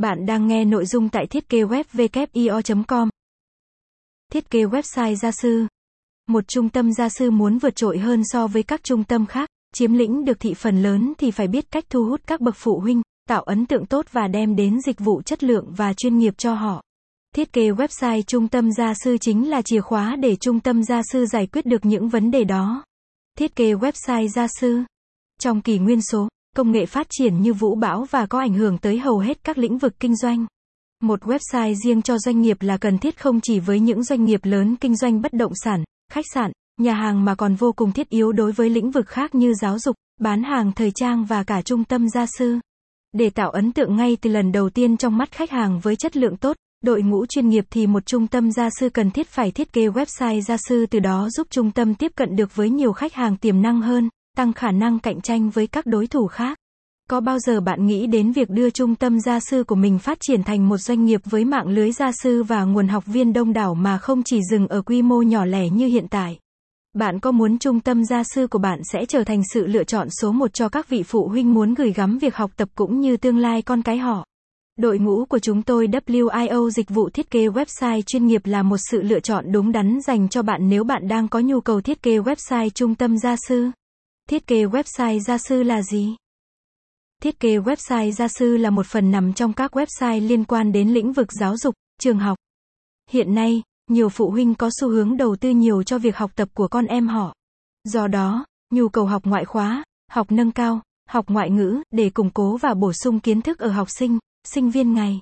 Bạn đang nghe nội dung tại thiết kế web com Thiết kế website gia sư. Một trung tâm gia sư muốn vượt trội hơn so với các trung tâm khác, chiếm lĩnh được thị phần lớn thì phải biết cách thu hút các bậc phụ huynh, tạo ấn tượng tốt và đem đến dịch vụ chất lượng và chuyên nghiệp cho họ. Thiết kế website trung tâm gia sư chính là chìa khóa để trung tâm gia sư giải quyết được những vấn đề đó. Thiết kế website gia sư. Trong kỷ nguyên số, công nghệ phát triển như vũ bão và có ảnh hưởng tới hầu hết các lĩnh vực kinh doanh. Một website riêng cho doanh nghiệp là cần thiết không chỉ với những doanh nghiệp lớn kinh doanh bất động sản, khách sạn, nhà hàng mà còn vô cùng thiết yếu đối với lĩnh vực khác như giáo dục, bán hàng thời trang và cả trung tâm gia sư. Để tạo ấn tượng ngay từ lần đầu tiên trong mắt khách hàng với chất lượng tốt, đội ngũ chuyên nghiệp thì một trung tâm gia sư cần thiết phải thiết kế website gia sư từ đó giúp trung tâm tiếp cận được với nhiều khách hàng tiềm năng hơn, tăng khả năng cạnh tranh với các đối thủ khác. Có bao giờ bạn nghĩ đến việc đưa trung tâm gia sư của mình phát triển thành một doanh nghiệp với mạng lưới gia sư và nguồn học viên đông đảo mà không chỉ dừng ở quy mô nhỏ lẻ như hiện tại? Bạn có muốn trung tâm gia sư của bạn sẽ trở thành sự lựa chọn số một cho các vị phụ huynh muốn gửi gắm việc học tập cũng như tương lai con cái họ? Đội ngũ của chúng tôi WIO dịch vụ thiết kế website chuyên nghiệp là một sự lựa chọn đúng đắn dành cho bạn nếu bạn đang có nhu cầu thiết kế website trung tâm gia sư. Thiết kế website gia sư là gì? Thiết kế website gia sư là một phần nằm trong các website liên quan đến lĩnh vực giáo dục, trường học. Hiện nay, nhiều phụ huynh có xu hướng đầu tư nhiều cho việc học tập của con em họ. Do đó, nhu cầu học ngoại khóa, học nâng cao, học ngoại ngữ để củng cố và bổ sung kiến thức ở học sinh, sinh viên ngày